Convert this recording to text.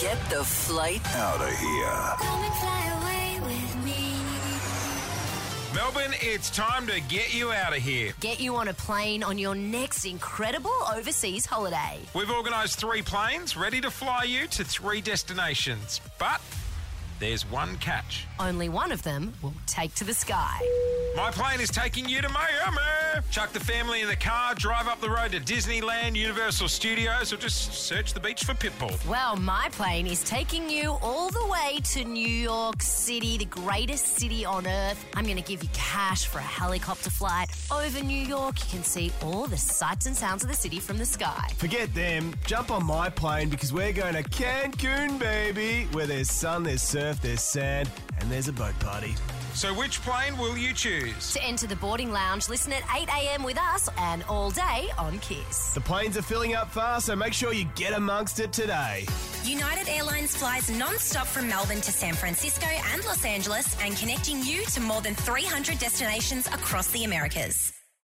Get the flight Out of here. Come and fly away with me. Melbourne, it's time to get you out of here. Get you on a plane on your next incredible overseas holiday. We've organised three planes ready to fly you to three destinations. But there's one catch. Only one of them will take to the sky. My plane is taking you to Miami. Chuck the family in the car, drive up the road to Disneyland, Universal Studios, or just search the beach for Pitbull. Well, my plane is taking you all the way to New York City, the greatest city on earth. I'm going to give you cash for a helicopter flight over New York. You can see all the sights and sounds of the city from the sky. Forget them. Jump on my plane because we're going to Cancun, baby, where there's sun, there's surf, there's sand, and there's a boat party. So, which plane will you choose? To enter the boarding lounge, listen at 8 a.m. with us and all day on Kiss. The planes are filling up fast, so make sure you get amongst it today. United Airlines flies non-stop from Melbourne to San Francisco and Los Angeles and connecting you to more than 300 destinations across the Americas.